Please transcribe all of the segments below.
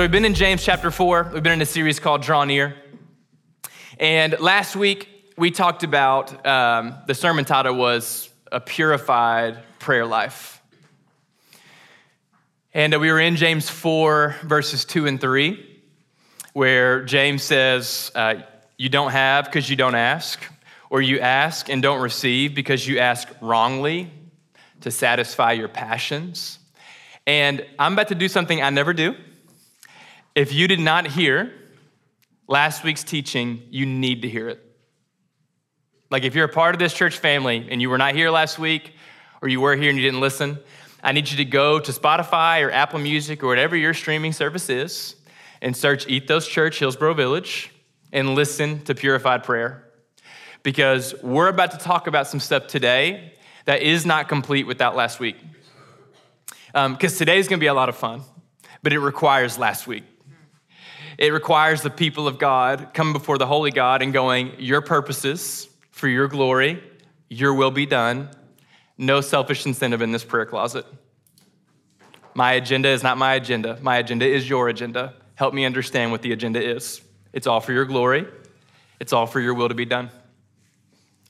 So we've been in James chapter 4. We've been in a series called Draw Near. And last week we talked about um, the sermon title was A Purified Prayer Life. And we were in James 4, verses 2 and 3, where James says, uh, You don't have because you don't ask, or you ask and don't receive because you ask wrongly to satisfy your passions. And I'm about to do something I never do. If you did not hear last week's teaching, you need to hear it. Like if you're a part of this church family and you were not here last week, or you were here and you didn't listen, I need you to go to Spotify or Apple Music or whatever your streaming service is and search Ethos Church, Hillsboro Village, and listen to Purified Prayer. Because we're about to talk about some stuff today that is not complete without last week. Because um, is gonna be a lot of fun, but it requires last week. It requires the people of God coming before the holy God and going, Your purposes for your glory, your will be done. No selfish incentive in this prayer closet. My agenda is not my agenda. My agenda is your agenda. Help me understand what the agenda is. It's all for your glory, it's all for your will to be done.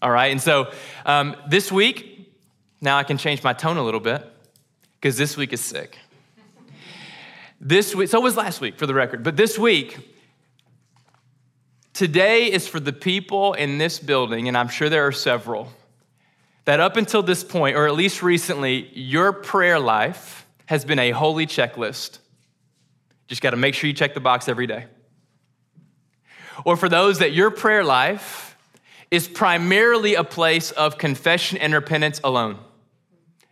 All right, and so um, this week, now I can change my tone a little bit because this week is sick. This week, so was last week for the record, but this week, today is for the people in this building, and I'm sure there are several, that up until this point, or at least recently, your prayer life has been a holy checklist. Just got to make sure you check the box every day. Or for those that your prayer life is primarily a place of confession and repentance alone.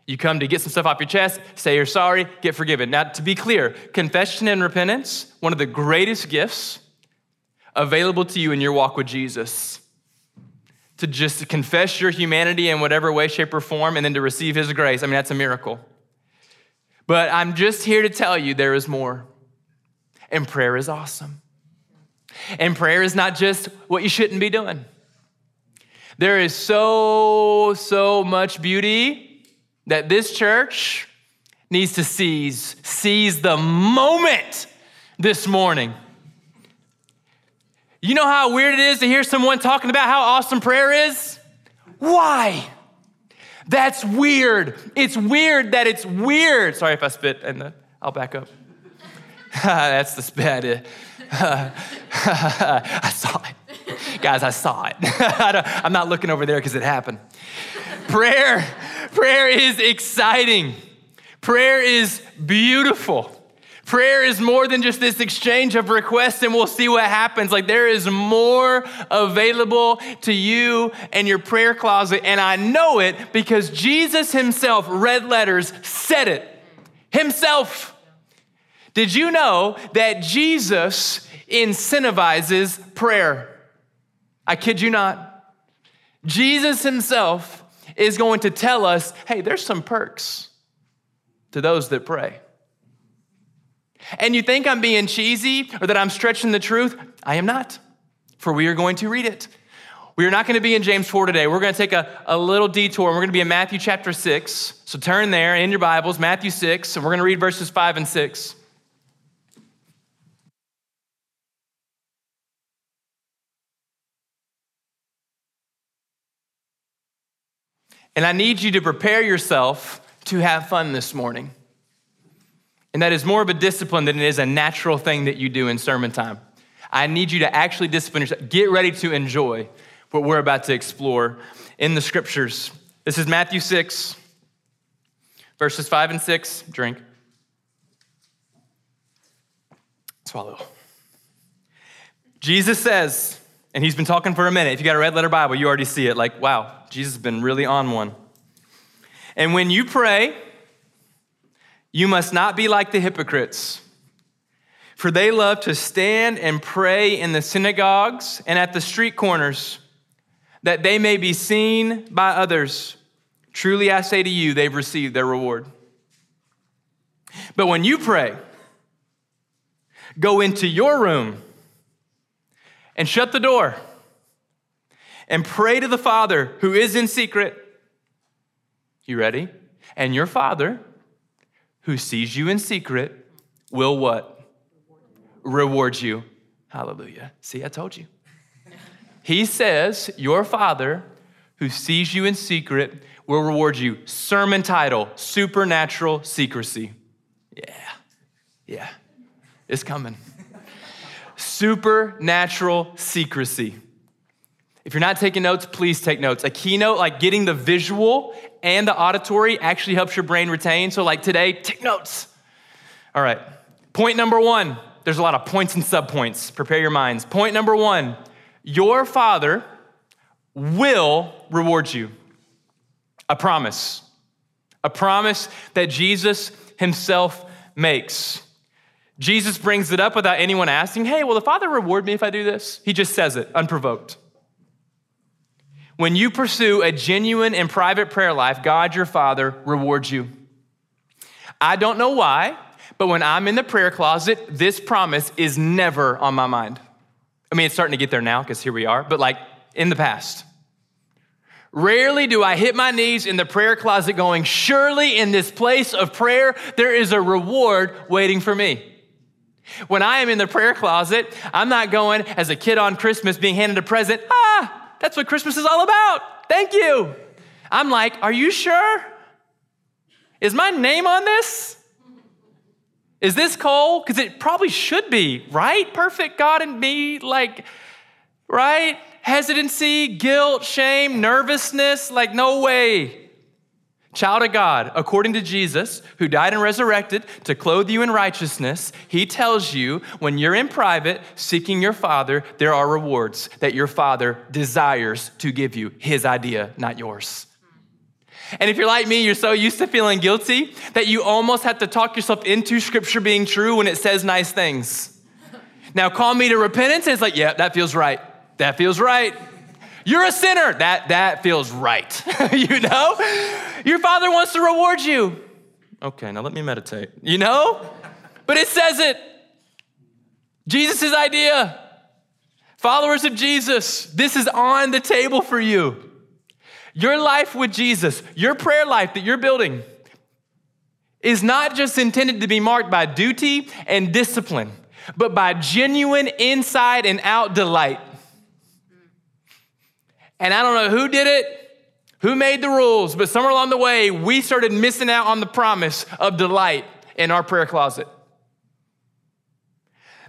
You come to get some stuff off your chest, say you're sorry, get forgiven. Now, to be clear, confession and repentance, one of the greatest gifts available to you in your walk with Jesus. To just confess your humanity in whatever way, shape, or form, and then to receive His grace. I mean, that's a miracle. But I'm just here to tell you there is more. And prayer is awesome. And prayer is not just what you shouldn't be doing. There is so, so much beauty that this church needs to seize, seize the moment this morning. You know how weird it is to hear someone talking about how awesome prayer is? Why? That's weird. It's weird that it's weird. Sorry if I spit, and I'll back up. That's the spit. I saw it. Guys, I saw it. I'm not looking over there because it happened. Prayer Prayer is exciting. Prayer is beautiful. Prayer is more than just this exchange of requests and we'll see what happens. Like there is more available to you and your prayer closet. And I know it because Jesus himself, red letters, said it himself. Did you know that Jesus incentivizes prayer? I kid you not. Jesus himself is going to tell us hey, there's some perks to those that pray. And you think I'm being cheesy or that I'm stretching the truth? I am not, for we are going to read it. We are not going to be in James 4 today. We're going to take a, a little detour. We're going to be in Matthew chapter 6. So turn there in your Bibles, Matthew 6, and we're going to read verses 5 and 6. And I need you to prepare yourself to have fun this morning. And that is more of a discipline than it is a natural thing that you do in sermon time. I need you to actually discipline yourself. Get ready to enjoy what we're about to explore in the scriptures. This is Matthew 6, verses 5 and 6. Drink. Swallow. Jesus says, and he's been talking for a minute. If you got a red letter Bible, you already see it. Like, wow, Jesus has been really on one. And when you pray, you must not be like the hypocrites, for they love to stand and pray in the synagogues and at the street corners, that they may be seen by others. Truly, I say to you, they've received their reward. But when you pray, go into your room and shut the door and pray to the Father who is in secret. You ready? And your Father who sees you in secret will what? reward you. Hallelujah. See, I told you. He says, Your Father who sees you in secret will reward you. Sermon title Supernatural Secrecy. Yeah, yeah, it's coming. Supernatural secrecy. If you're not taking notes, please take notes. A keynote, like getting the visual and the auditory, actually helps your brain retain. So, like today, take notes. All right. Point number one there's a lot of points and subpoints. Prepare your minds. Point number one your father will reward you. A promise. A promise that Jesus himself makes. Jesus brings it up without anyone asking, hey, will the Father reward me if I do this? He just says it, unprovoked. When you pursue a genuine and private prayer life, God your Father rewards you. I don't know why, but when I'm in the prayer closet, this promise is never on my mind. I mean, it's starting to get there now because here we are, but like in the past. Rarely do I hit my knees in the prayer closet going, Surely in this place of prayer, there is a reward waiting for me. When I am in the prayer closet, I'm not going as a kid on Christmas being handed a present. Ah, that's what Christmas is all about. Thank you. I'm like, Are you sure? Is my name on this? Is this coal? Because it probably should be, right? Perfect God and me, like, right? Hesitancy, guilt, shame, nervousness, like, no way. Child of God, according to Jesus, who died and resurrected to clothe you in righteousness, he tells you when you're in private seeking your Father, there are rewards that your Father desires to give you. His idea, not yours. And if you're like me, you're so used to feeling guilty that you almost have to talk yourself into Scripture being true when it says nice things. Now, call me to repentance, and it's like, yeah, that feels right. That feels right. You're a sinner. That, that feels right. you know? Your father wants to reward you. Okay, now let me meditate. You know? But it says it. Jesus' idea. Followers of Jesus, this is on the table for you. Your life with Jesus, your prayer life that you're building, is not just intended to be marked by duty and discipline, but by genuine inside and out delight. And I don't know who did it, who made the rules, but somewhere along the way, we started missing out on the promise of delight in our prayer closet.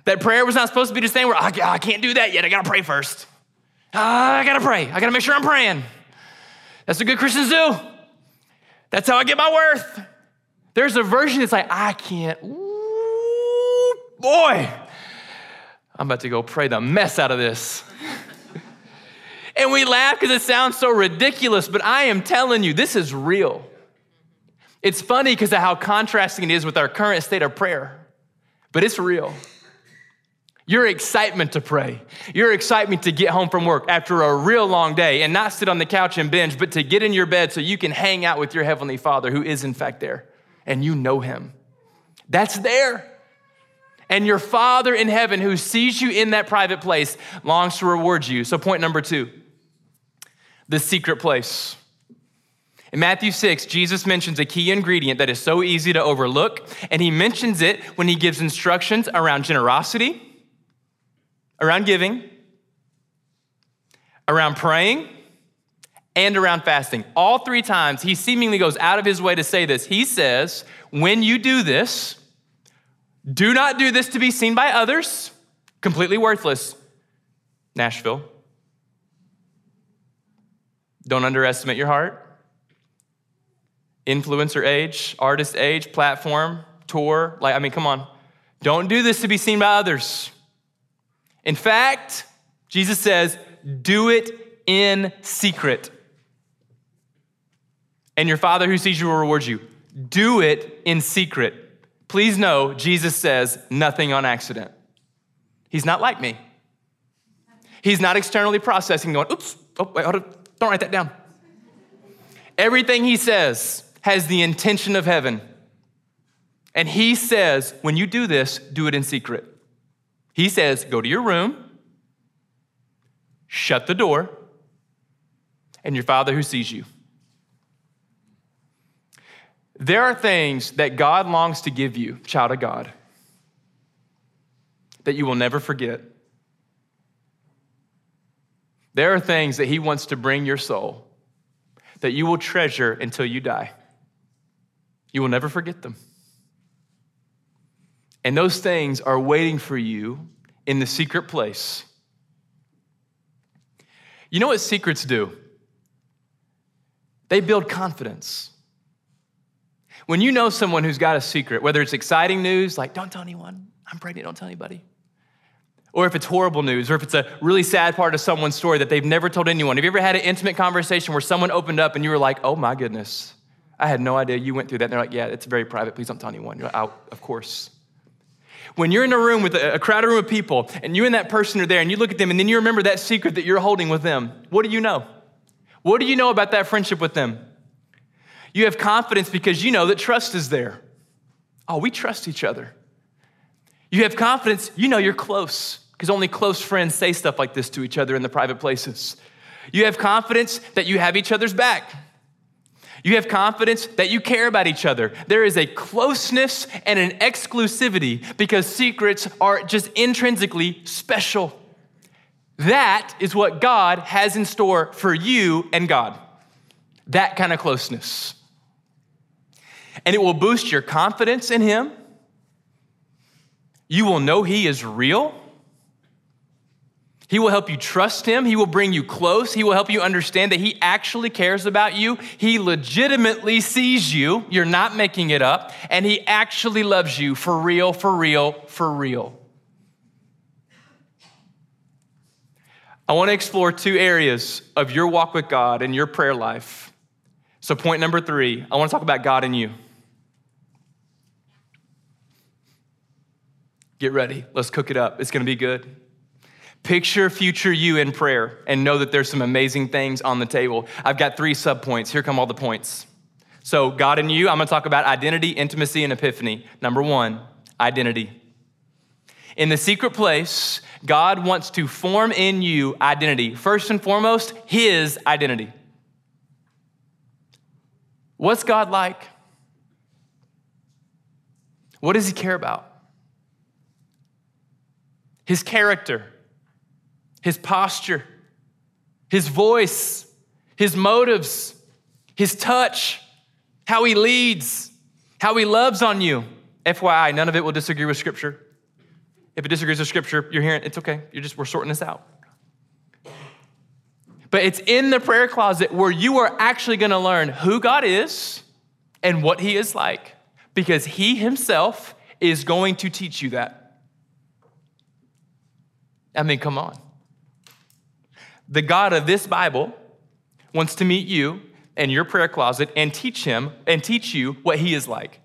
That prayer was not supposed to be just saying, I, I can't do that yet. I got to pray first. Ah, I got to pray. I got to make sure I'm praying. That's what good Christians do. That's how I get my worth. There's a version that's like, I can't. Ooh, boy, I'm about to go pray the mess out of this. And we laugh because it sounds so ridiculous, but I am telling you, this is real. It's funny because of how contrasting it is with our current state of prayer, but it's real. Your excitement to pray, your excitement to get home from work after a real long day and not sit on the couch and binge, but to get in your bed so you can hang out with your Heavenly Father who is, in fact, there and you know Him. That's there. And your Father in heaven who sees you in that private place longs to reward you. So, point number two the secret place. In Matthew 6, Jesus mentions a key ingredient that is so easy to overlook, and he mentions it when he gives instructions around generosity, around giving, around praying, and around fasting. All three times, he seemingly goes out of his way to say this. He says, When you do this, do not do this to be seen by others, completely worthless. Nashville. Don't underestimate your heart. Influencer age, artist age, platform, tour. Like, I mean, come on. Don't do this to be seen by others. In fact, Jesus says, do it in secret. And your Father who sees you will reward you. Do it in secret. Please know, Jesus says nothing on accident. He's not like me. He's not externally processing, going, oops, oh, wait, hold on. Don't write that down. Everything he says has the intention of heaven. And he says, when you do this, do it in secret. He says, go to your room, shut the door, and your Father who sees you. There are things that God longs to give you, child of God. that you will never forget. There are things that He wants to bring your soul that you will treasure until you die. You will never forget them. And those things are waiting for you in the secret place. You know what secrets do? They build confidence. When you know someone who's got a secret, whether it's exciting news, like, don't tell anyone, I'm pregnant, don't tell anybody. Or if it's horrible news, or if it's a really sad part of someone's story that they've never told anyone. Have you ever had an intimate conversation where someone opened up and you were like, oh my goodness, I had no idea you went through that? And they're like, yeah, it's very private, please don't tell anyone. You're like, of course. When you're in a room with a crowded room of people and you and that person are there and you look at them and then you remember that secret that you're holding with them, what do you know? What do you know about that friendship with them? You have confidence because you know that trust is there. Oh, we trust each other. You have confidence, you know you're close because only close friends say stuff like this to each other in the private places. You have confidence that you have each other's back. You have confidence that you care about each other. There is a closeness and an exclusivity because secrets are just intrinsically special. That is what God has in store for you and God. That kind of closeness. And it will boost your confidence in Him. You will know He is real. He will help you trust him. He will bring you close. He will help you understand that he actually cares about you. He legitimately sees you. You're not making it up. And he actually loves you for real, for real, for real. I want to explore two areas of your walk with God and your prayer life. So, point number three, I want to talk about God and you. Get ready. Let's cook it up. It's going to be good. Picture future you in prayer and know that there's some amazing things on the table. I've got three subpoints. Here come all the points. So, God and you, I'm gonna talk about identity, intimacy, and epiphany. Number one, identity. In the secret place, God wants to form in you identity. First and foremost, His identity. What's God like? What does He care about? His character his posture, his voice, his motives, his touch, how he leads, how he loves on you. FYI, none of it will disagree with Scripture. If it disagrees with Scripture, you're hearing, it's okay. You're just, we're sorting this out. But it's in the prayer closet where you are actually going to learn who God is and what He is like because He Himself is going to teach you that. I mean, come on the God of this Bible wants to meet you in your prayer closet and teach him and teach you what he is like.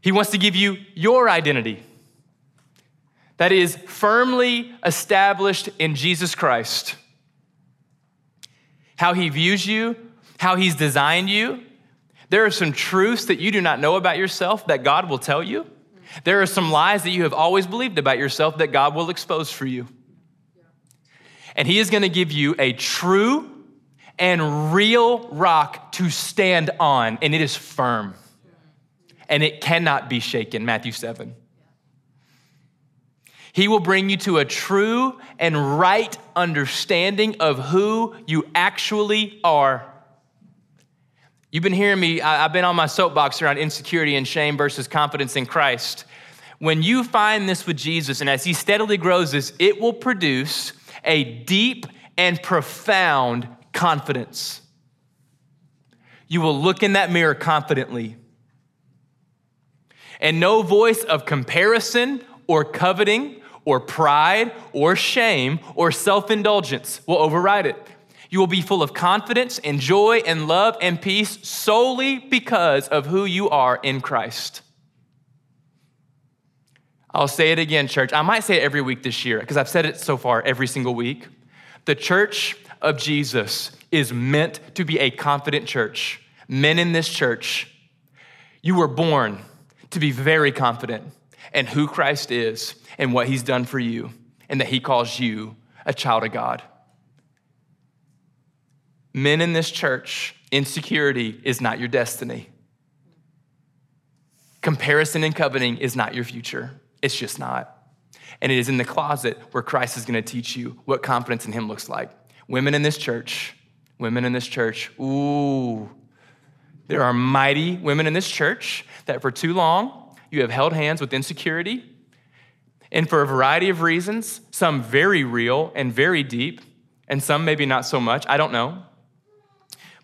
He wants to give you your identity that is firmly established in Jesus Christ. How he views you, how he's designed you. There are some truths that you do not know about yourself that God will tell you. There are some lies that you have always believed about yourself that God will expose for you and He is going to give you a true and real rock to stand on, and it is firm and it cannot be shaken. Matthew 7. He will bring you to a true and right understanding of who you actually are. You've been hearing me, I've been on my soapbox around insecurity and shame versus confidence in Christ. When you find this with Jesus, and as He steadily grows this, it will produce a deep and profound confidence. You will look in that mirror confidently. And no voice of comparison or coveting or pride or shame or self indulgence will override it. You will be full of confidence and joy and love and peace solely because of who you are in Christ. I'll say it again, church. I might say it every week this year because I've said it so far every single week. The church of Jesus is meant to be a confident church. Men in this church, you were born to be very confident in who Christ is and what he's done for you, and that he calls you a child of God. Men in this church, insecurity is not your destiny. Comparison and coveting is not your future. It's just not. And it is in the closet where Christ is going to teach you what confidence in Him looks like. Women in this church, women in this church, ooh, there are mighty women in this church that for too long you have held hands with insecurity. And for a variety of reasons, some very real and very deep, and some maybe not so much, I don't know.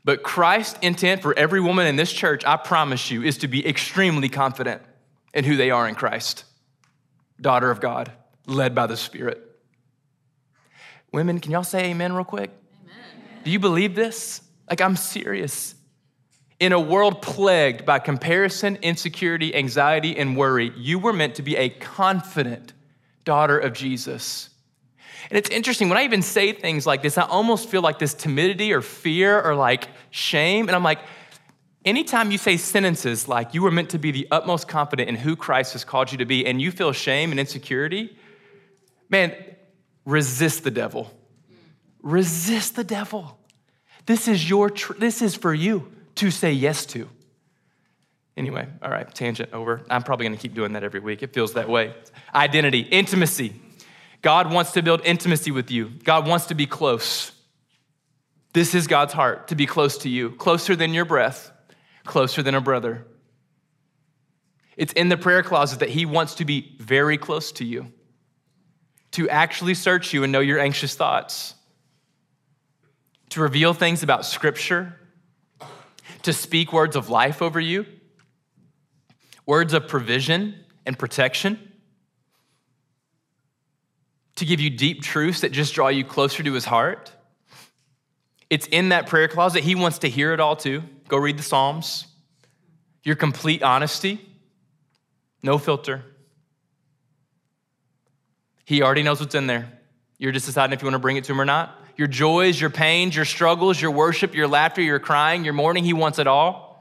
But Christ's intent for every woman in this church, I promise you, is to be extremely confident in who they are in Christ. Daughter of God, led by the Spirit. Women, can y'all say amen real quick? Amen. Do you believe this? Like, I'm serious. In a world plagued by comparison, insecurity, anxiety, and worry, you were meant to be a confident daughter of Jesus. And it's interesting, when I even say things like this, I almost feel like this timidity or fear or like shame. And I'm like, anytime you say sentences like you were meant to be the utmost confident in who Christ has called you to be, and you feel shame and insecurity, man, resist the devil. Resist the devil. This is your tr- this is for you to say yes to. Anyway, all right, tangent over. I'm probably going to keep doing that every week. It feels that way. Identity, intimacy. God wants to build intimacy with you. God wants to be close. This is God's heart to be close to you, closer than your breath, closer than a brother. It's in the prayer closet that He wants to be very close to you, to actually search you and know your anxious thoughts, to reveal things about Scripture, to speak words of life over you, words of provision and protection to give you deep truths that just draw you closer to his heart. It's in that prayer closet. He wants to hear it all too. Go read the Psalms. Your complete honesty, no filter. He already knows what's in there. You're just deciding if you want to bring it to him or not. Your joys, your pains, your struggles, your worship, your laughter, your crying, your mourning, he wants it all.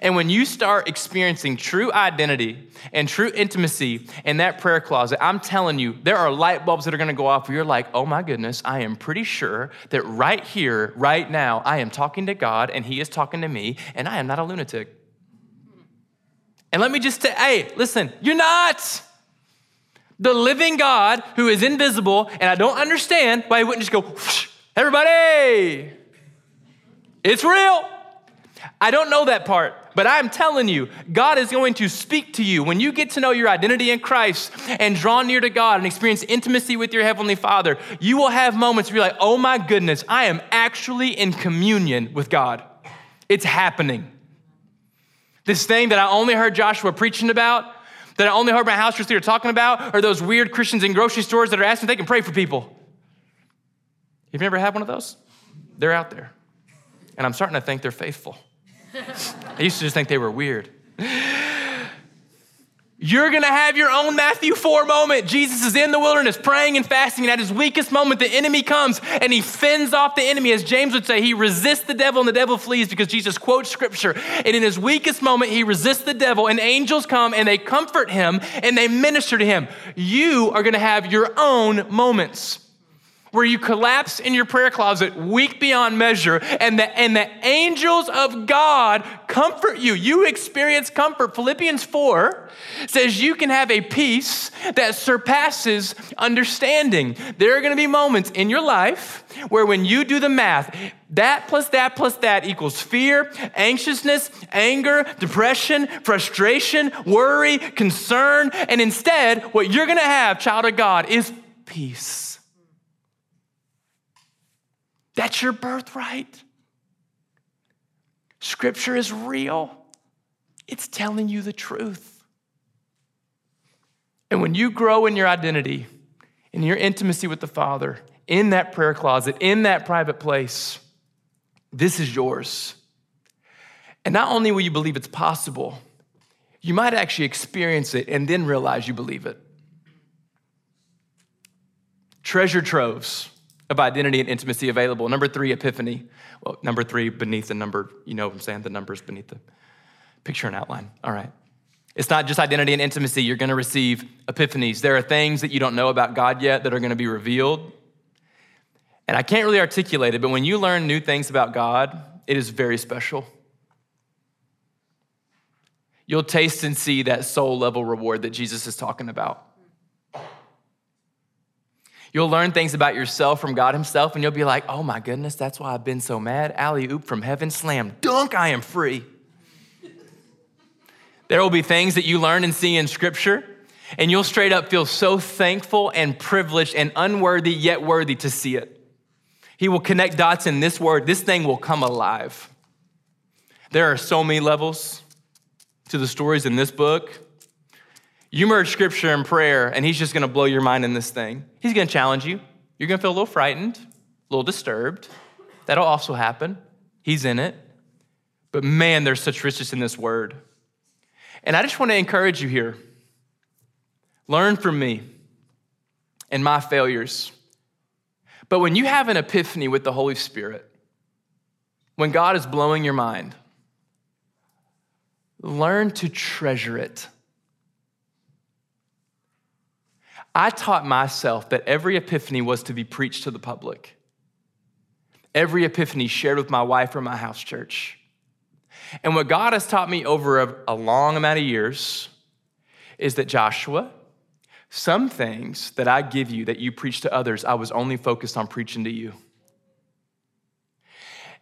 And when you start experiencing true identity and true intimacy in that prayer closet, I'm telling you, there are light bulbs that are gonna go off where you're like, oh my goodness, I am pretty sure that right here, right now, I am talking to God and He is talking to me, and I am not a lunatic. And let me just say, hey, listen, you're not. The living God who is invisible, and I don't understand why He wouldn't just go, everybody, it's real. I don't know that part. But I'm telling you, God is going to speak to you. When you get to know your identity in Christ and draw near to God and experience intimacy with your Heavenly Father, you will have moments where you're like, oh my goodness, I am actually in communion with God. It's happening. This thing that I only heard Joshua preaching about, that I only heard my house church leader talking about, are those weird Christians in grocery stores that are asking if they can pray for people. You've never had one of those? They're out there. And I'm starting to think they're faithful. I used to just think they were weird. You're gonna have your own Matthew 4 moment. Jesus is in the wilderness praying and fasting, and at his weakest moment, the enemy comes and he fends off the enemy. As James would say, he resists the devil and the devil flees because Jesus quotes scripture. And in his weakest moment, he resists the devil, and angels come and they comfort him and they minister to him. You are gonna have your own moments where you collapse in your prayer closet weak beyond measure and the, and the angels of God comfort you. You experience comfort. Philippians 4 says you can have a peace that surpasses understanding. There are going to be moments in your life where when you do the math, that plus that plus that equals fear, anxiousness, anger, depression, frustration, worry, concern. And instead, what you're going to have, child of God, is peace that's your birthright. Scripture is real, it's telling you the truth. And when you grow in your identity, in your intimacy with the Father, in that prayer closet, in that private place, this is yours. And not only will you believe it's possible, you might actually experience it and then realize you believe it. Treasure troves of identity and intimacy available. Number three, epiphany. Well, number three, beneath the number, you know what I'm saying? The number's beneath the picture and outline. All right. It's not just identity and intimacy. You're going to receive epiphanies. There are things that you don't know about God yet that are going to be revealed. And I can't really articulate it, but when you learn new things about God, it is very special. you'll taste and see that soul level reward that Jesus is talking about. You'll learn things about yourself from God Himself, and you'll be like, oh my goodness, that's why I've been so mad. Alley oop from heaven, slam dunk, I am free. there will be things that you learn and see in Scripture, and you'll straight up feel so thankful and privileged and unworthy, yet worthy to see it. He will connect dots in this word, this thing will come alive. There are so many levels to the stories in this book. You merge scripture and prayer, and he's just gonna blow your mind in this thing. He's gonna challenge you. You're gonna feel a little frightened, a little disturbed. That'll also happen. He's in it. But man, there's such richness in this word. And I just wanna encourage you here learn from me and my failures. But when you have an epiphany with the Holy Spirit, when God is blowing your mind, learn to treasure it. I taught myself that every epiphany was to be preached to the public. Every epiphany shared with my wife or my house church. And what God has taught me over a, a long amount of years is that Joshua, some things that I give you that you preach to others, I was only focused on preaching to you.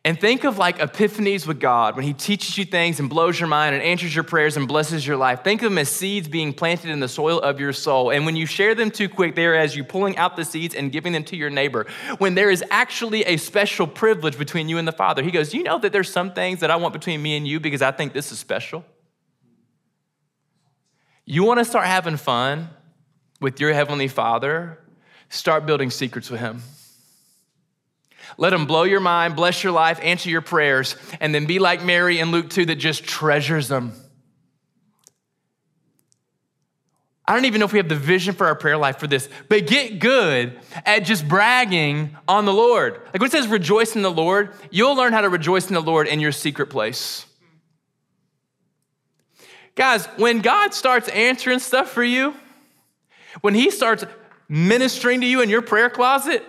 And think of like epiphanies with God when He teaches you things and blows your mind and answers your prayers and blesses your life. Think of them as seeds being planted in the soil of your soul. And when you share them too quick, they are as you pulling out the seeds and giving them to your neighbor. When there is actually a special privilege between you and the Father, He goes, You know that there's some things that I want between me and you because I think this is special? You want to start having fun with your Heavenly Father? Start building secrets with Him. Let them blow your mind, bless your life, answer your prayers, and then be like Mary in Luke 2 that just treasures them. I don't even know if we have the vision for our prayer life for this, but get good at just bragging on the Lord. Like when it says rejoice in the Lord, you'll learn how to rejoice in the Lord in your secret place. Guys, when God starts answering stuff for you, when He starts ministering to you in your prayer closet,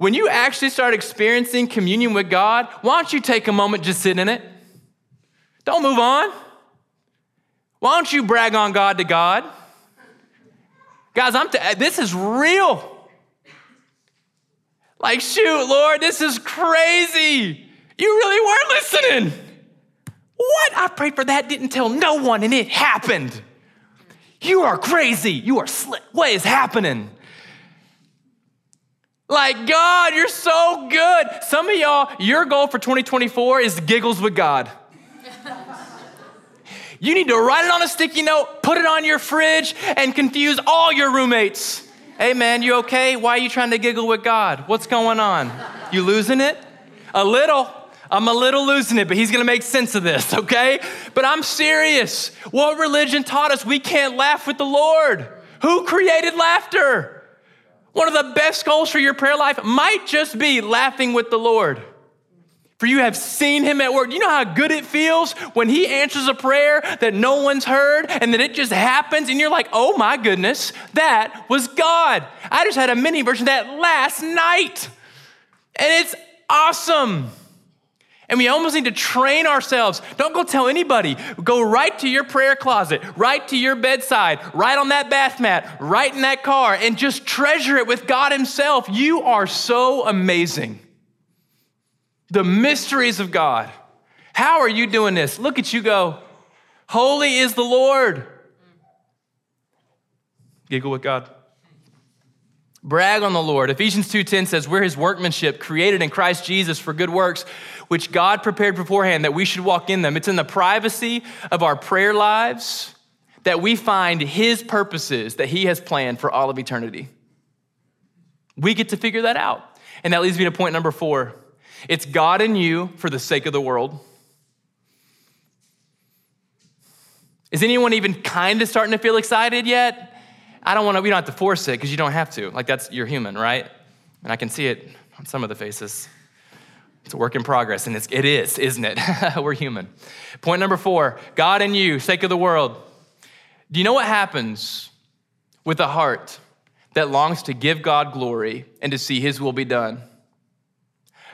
when you actually start experiencing communion with God, why don't you take a moment just sit in it? Don't move on. Why don't you brag on God to God? Guys, I'm t- this is real. Like, shoot, Lord, this is crazy. You really weren't listening. What? I prayed for that, didn't tell no one, and it happened. You are crazy. You are slick. What is happening? Like, God, you're so good. Some of y'all, your goal for 2024 is giggles with God. you need to write it on a sticky note, put it on your fridge, and confuse all your roommates. Hey, man, you okay? Why are you trying to giggle with God? What's going on? You losing it? A little. I'm a little losing it, but he's gonna make sense of this, okay? But I'm serious. What religion taught us we can't laugh with the Lord? Who created laughter? One of the best goals for your prayer life might just be laughing with the Lord. For you have seen him at work. You know how good it feels when he answers a prayer that no one's heard and that it just happens and you're like, oh my goodness, that was God. I just had a mini version of that last night. And it's awesome. And we almost need to train ourselves. Don't go tell anybody. Go right to your prayer closet, right to your bedside, right on that bath mat, right in that car, and just treasure it with God Himself. You are so amazing. The mysteries of God. How are you doing this? Look at you go. Holy is the Lord. Giggle with God. Brag on the Lord. Ephesians 2:10 says, "We're his workmanship, created in Christ Jesus for good works, which God prepared beforehand that we should walk in them. It's in the privacy of our prayer lives that we find His purposes that He has planned for all of eternity. We get to figure that out. And that leads me to point number four it's God in you for the sake of the world. Is anyone even kind of starting to feel excited yet? I don't want to, we don't have to force it because you don't have to. Like, that's, you're human, right? And I can see it on some of the faces. It's a work in progress, and it's, it is, isn't it? We're human. Point number four God and you, sake of the world. Do you know what happens with a heart that longs to give God glory and to see His will be done?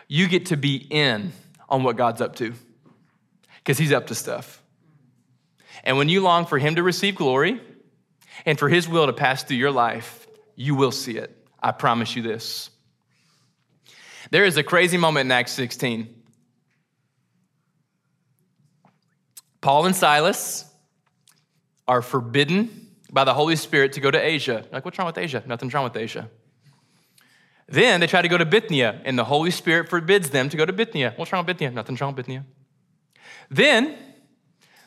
You get to be in on what God's up to because He's up to stuff. And when you long for Him to receive glory and for His will to pass through your life, you will see it. I promise you this. There is a crazy moment in Acts 16. Paul and Silas are forbidden by the Holy Spirit to go to Asia. Like, what's wrong with Asia? Nothing's wrong with Asia. Then they try to go to Bithynia, and the Holy Spirit forbids them to go to Bithynia. What's wrong with Bithynia? Nothing's wrong with Bithynia. Then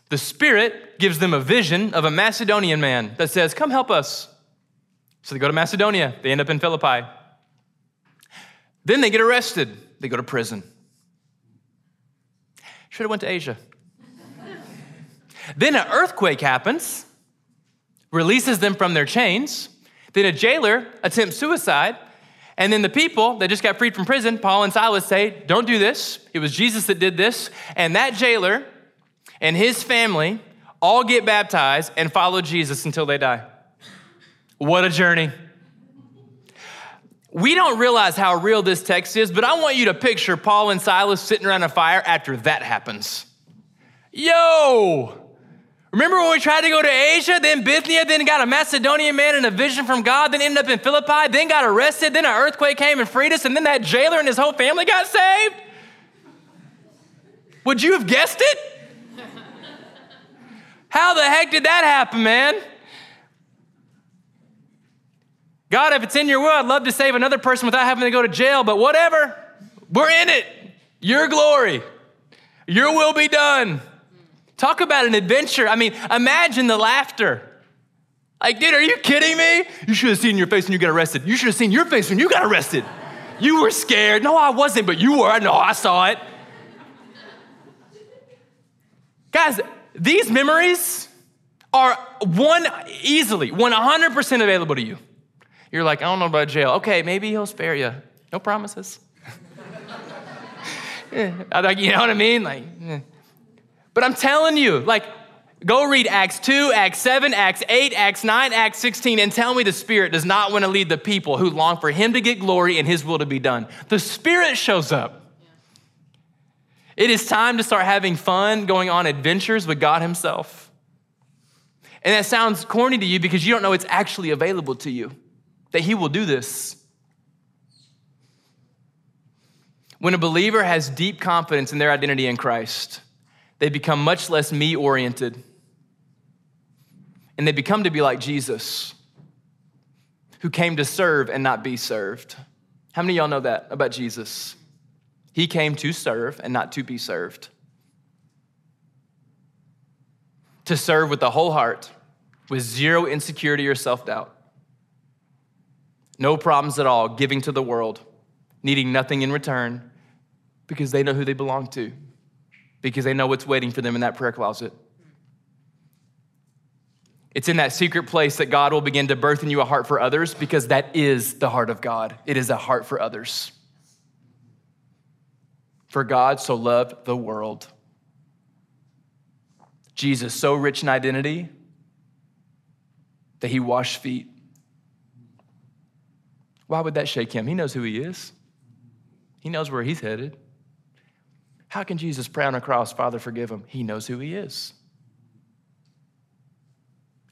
the Spirit gives them a vision of a Macedonian man that says, Come help us. So they go to Macedonia. They end up in Philippi. Then they get arrested. They go to prison. Should have went to Asia. then an earthquake happens, releases them from their chains. Then a jailer attempts suicide. And then the people that just got freed from prison, Paul and Silas say, Don't do this. It was Jesus that did this. And that jailer and his family all get baptized and follow Jesus until they die. What a journey. We don't realize how real this text is, but I want you to picture Paul and Silas sitting around a fire after that happens. Yo! Remember when we tried to go to Asia, then Bithynia, then got a Macedonian man and a vision from God, then ended up in Philippi, then got arrested, then an earthquake came and freed us, and then that jailer and his whole family got saved? Would you have guessed it? How the heck did that happen, man? God, if it's in your will, I'd love to save another person without having to go to jail, but whatever. We're in it. Your glory. Your will be done. Talk about an adventure. I mean, imagine the laughter. Like, dude, are you kidding me? You should have seen your face when you got arrested. You should have seen your face when you got arrested. You were scared. No, I wasn't, but you were. I know, I saw it. Guys, these memories are one easily 100% available to you. You're like, I don't know about jail. Okay, maybe he'll spare you. No promises. you know what I mean? Like, but I'm telling you, like, go read Acts 2, Acts 7, Acts 8, Acts 9, Acts 16, and tell me the Spirit does not want to lead the people who long for Him to get glory and His will to be done. The Spirit shows up. It is time to start having fun, going on adventures with God Himself. And that sounds corny to you because you don't know it's actually available to you that He will do this. When a believer has deep confidence in their identity in Christ, they become much less me oriented. And they become to be like Jesus, who came to serve and not be served. How many of y'all know that about Jesus? He came to serve and not to be served. To serve with the whole heart, with zero insecurity or self doubt no problems at all, giving to the world, needing nothing in return because they know who they belong to, because they know what's waiting for them in that prayer closet. It's in that secret place that God will begin to birth in you a heart for others because that is the heart of God. It is a heart for others. For God so loved the world. Jesus, so rich in identity that he washed feet. Why would that shake him? He knows who he is, he knows where he's headed. How can Jesus pray on a cross, Father, forgive him? He knows who he is.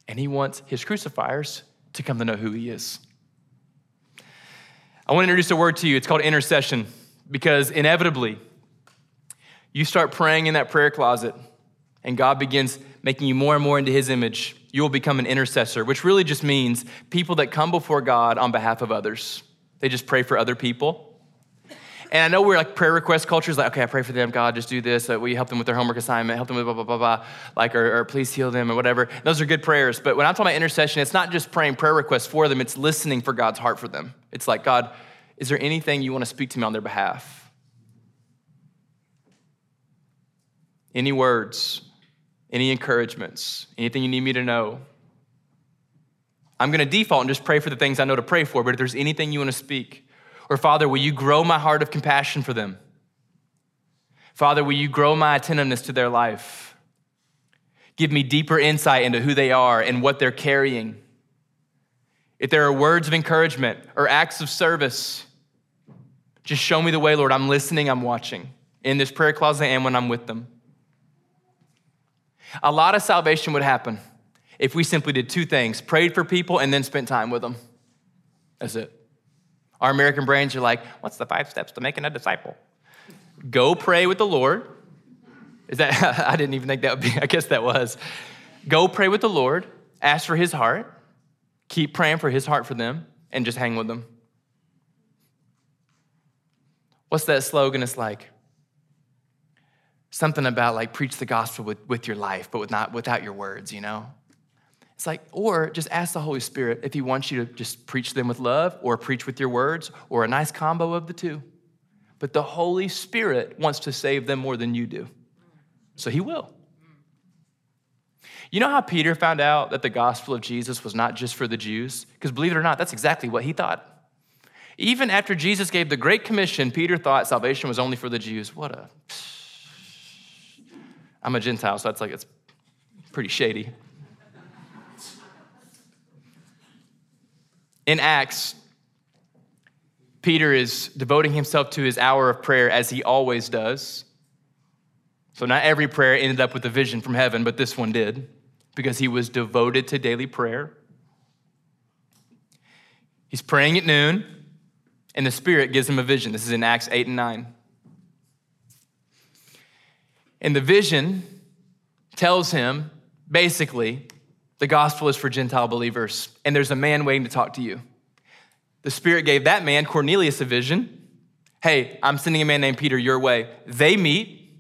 And he wants his crucifiers to come to know who he is. I want to introduce a word to you. It's called intercession because inevitably you start praying in that prayer closet and God begins making you more and more into his image you will become an intercessor, which really just means people that come before God on behalf of others. They just pray for other people. And I know we're like prayer request culture is like, okay, I pray for them, God, just do this. Uh, we help them with their homework assignment, help them with blah, blah, blah, blah, like, or, or please heal them or whatever. Those are good prayers. But when I'm talking about intercession, it's not just praying prayer requests for them, it's listening for God's heart for them. It's like, God, is there anything you want to speak to me on their behalf? Any words, any encouragements, anything you need me to know. I'm going to default and just pray for the things I know to pray for, but if there's anything you want to speak, or Father, will you grow my heart of compassion for them? Father, will you grow my attentiveness to their life? Give me deeper insight into who they are and what they're carrying. If there are words of encouragement or acts of service, just show me the way, Lord. I'm listening, I'm watching in this prayer closet and when I'm with them. A lot of salvation would happen if we simply did two things prayed for people and then spent time with them. That's it. Our American brains are like, what's the five steps to making a disciple? Go pray with the Lord. Is that, I didn't even think that would be, I guess that was. Go pray with the Lord, ask for his heart, keep praying for his heart for them, and just hang with them. What's that slogan? It's like something about like preach the gospel with, with your life, but with not, without your words, you know? It's like, or just ask the Holy Spirit if He wants you to just preach them with love or preach with your words or a nice combo of the two. But the Holy Spirit wants to save them more than you do. So He will. You know how Peter found out that the gospel of Jesus was not just for the Jews? Because believe it or not, that's exactly what he thought. Even after Jesus gave the Great Commission, Peter thought salvation was only for the Jews. What a. I'm a Gentile, so that's like, it's pretty shady. In Acts, Peter is devoting himself to his hour of prayer as he always does. So, not every prayer ended up with a vision from heaven, but this one did because he was devoted to daily prayer. He's praying at noon, and the Spirit gives him a vision. This is in Acts 8 and 9. And the vision tells him basically the gospel is for Gentile believers, and there's a man waiting to talk to you. The Spirit gave that man, Cornelius, a vision. Hey, I'm sending a man named Peter your way. They meet.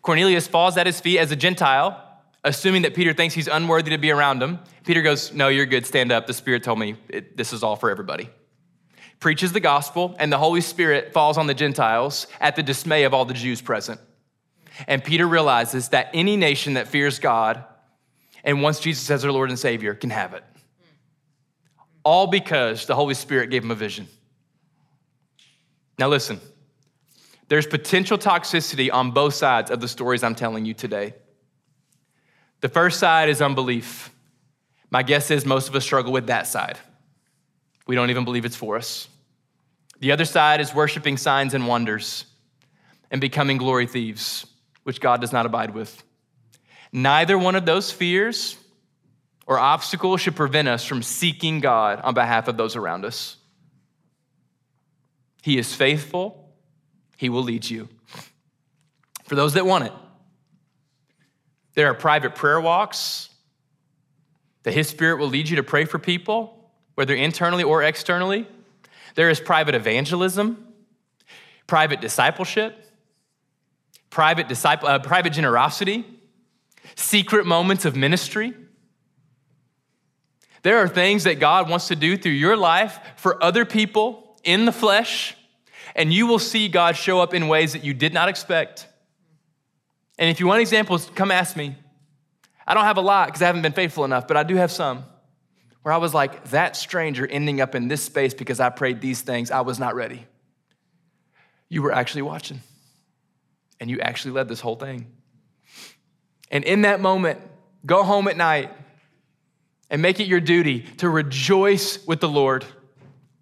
Cornelius falls at his feet as a Gentile, assuming that Peter thinks he's unworthy to be around him. Peter goes, No, you're good, stand up. The Spirit told me it, this is all for everybody. Preaches the gospel, and the Holy Spirit falls on the Gentiles at the dismay of all the Jews present. And Peter realizes that any nation that fears God and wants Jesus as their Lord and Savior can have it. All because the Holy Spirit gave him a vision. Now, listen, there's potential toxicity on both sides of the stories I'm telling you today. The first side is unbelief. My guess is most of us struggle with that side. We don't even believe it's for us. The other side is worshiping signs and wonders and becoming glory thieves, which God does not abide with. Neither one of those fears or obstacles should prevent us from seeking God on behalf of those around us. He is faithful, He will lead you. For those that want it, there are private prayer walks that His Spirit will lead you to pray for people, whether internally or externally. There is private evangelism, private discipleship, private, disciple, uh, private generosity secret moments of ministry. There are things that God wants to do through your life for other people in the flesh, and you will see God show up in ways that you did not expect. And if you want examples, come ask me. I don't have a lot because I haven't been faithful enough, but I do have some where I was like, that stranger ending up in this space because I prayed these things, I was not ready. You were actually watching, and you actually led this whole thing. And in that moment, go home at night and make it your duty to rejoice with the Lord.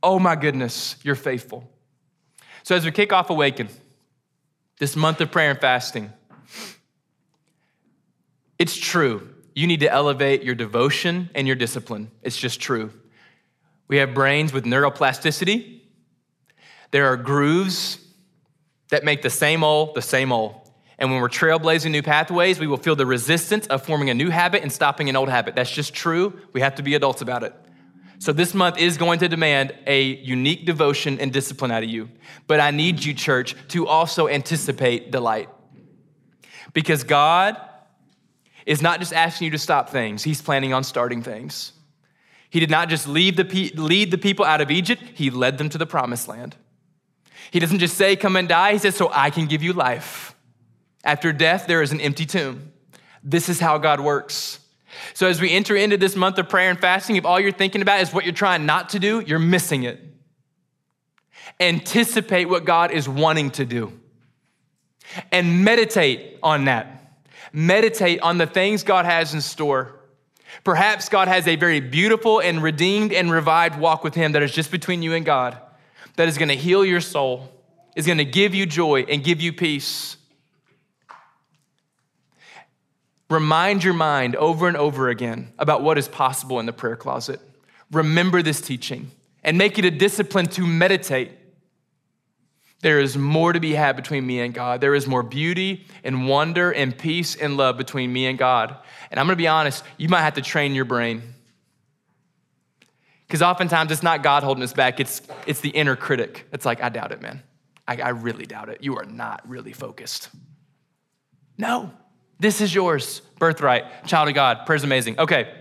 Oh my goodness, you're faithful. So, as we kick off Awaken, this month of prayer and fasting, it's true. You need to elevate your devotion and your discipline. It's just true. We have brains with neuroplasticity. There are grooves that make the same old the same old. And when we're trailblazing new pathways, we will feel the resistance of forming a new habit and stopping an old habit. That's just true. We have to be adults about it. So, this month is going to demand a unique devotion and discipline out of you. But I need you, church, to also anticipate delight. Because God is not just asking you to stop things, He's planning on starting things. He did not just lead the, lead the people out of Egypt, He led them to the promised land. He doesn't just say, Come and die. He says, So I can give you life. After death, there is an empty tomb. This is how God works. So, as we enter into this month of prayer and fasting, if all you're thinking about is what you're trying not to do, you're missing it. Anticipate what God is wanting to do and meditate on that. Meditate on the things God has in store. Perhaps God has a very beautiful and redeemed and revived walk with Him that is just between you and God, that is gonna heal your soul, is gonna give you joy and give you peace. Remind your mind over and over again about what is possible in the prayer closet. Remember this teaching and make it a discipline to meditate. There is more to be had between me and God. There is more beauty and wonder and peace and love between me and God. And I'm gonna be honest, you might have to train your brain. Because oftentimes it's not God holding us back, it's, it's the inner critic. It's like, I doubt it, man. I, I really doubt it. You are not really focused. No, this is yours, birthright, child of God. Prayer's amazing. Okay.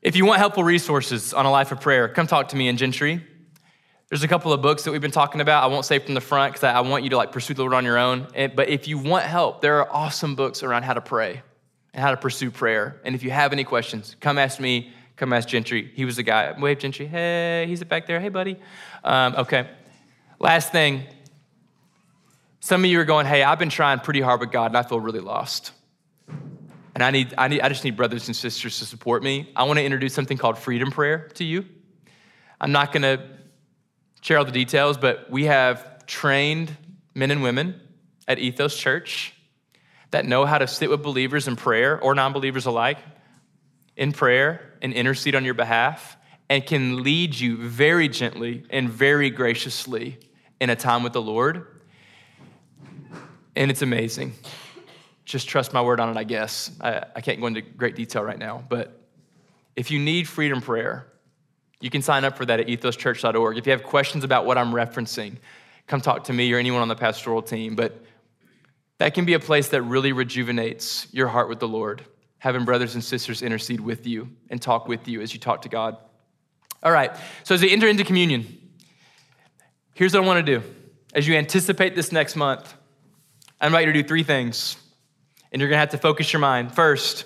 If you want helpful resources on a life of prayer, come talk to me in Gentry. There's a couple of books that we've been talking about. I won't say from the front because I want you to like pursue the Lord on your own. But if you want help, there are awesome books around how to pray and how to pursue prayer. And if you have any questions, come ask me. Come ask Gentry. He was the guy. Wave Gentry. Hey, he's back there. Hey, buddy. Um, okay. Last thing. Some of you are going, hey, I've been trying pretty hard with God and I feel really lost. And I need, I need, I just need brothers and sisters to support me. I want to introduce something called freedom prayer to you. I'm not going to share all the details, but we have trained men and women at Ethos Church that know how to sit with believers in prayer or non believers alike in prayer and intercede on your behalf and can lead you very gently and very graciously in a time with the Lord. And it's amazing. Just trust my word on it, I guess. I, I can't go into great detail right now, but if you need freedom prayer, you can sign up for that at ethoschurch.org. If you have questions about what I'm referencing, come talk to me or anyone on the pastoral team. But that can be a place that really rejuvenates your heart with the Lord, having brothers and sisters intercede with you and talk with you as you talk to God. All right, so as we enter into communion, here's what I want to do. As you anticipate this next month, I invite you to do three things, and you're going to have to focus your mind. First,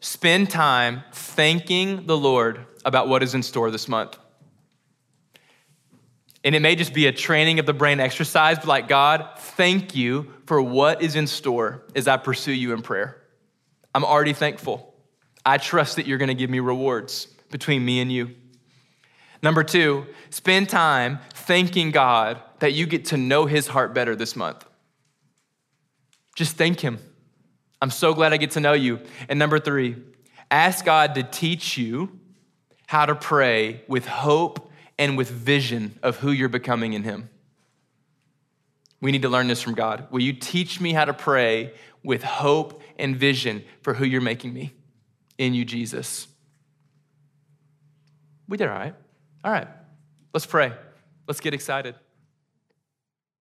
spend time thanking the Lord about what is in store this month. And it may just be a training of the brain exercise, but like, God, thank you for what is in store as I pursue you in prayer. I'm already thankful. I trust that you're to give me rewards between me and you. Number two, spend time thanking God that you get to know his heart better this month. Just thank him. I'm so glad I get to know you. And number three, ask God to teach you how to pray with hope and with vision of who you're becoming in Him. We need to learn this from God. Will you teach me how to pray with hope and vision for who you're making me in you, Jesus? We did all right. All right, let's pray. Let's get excited.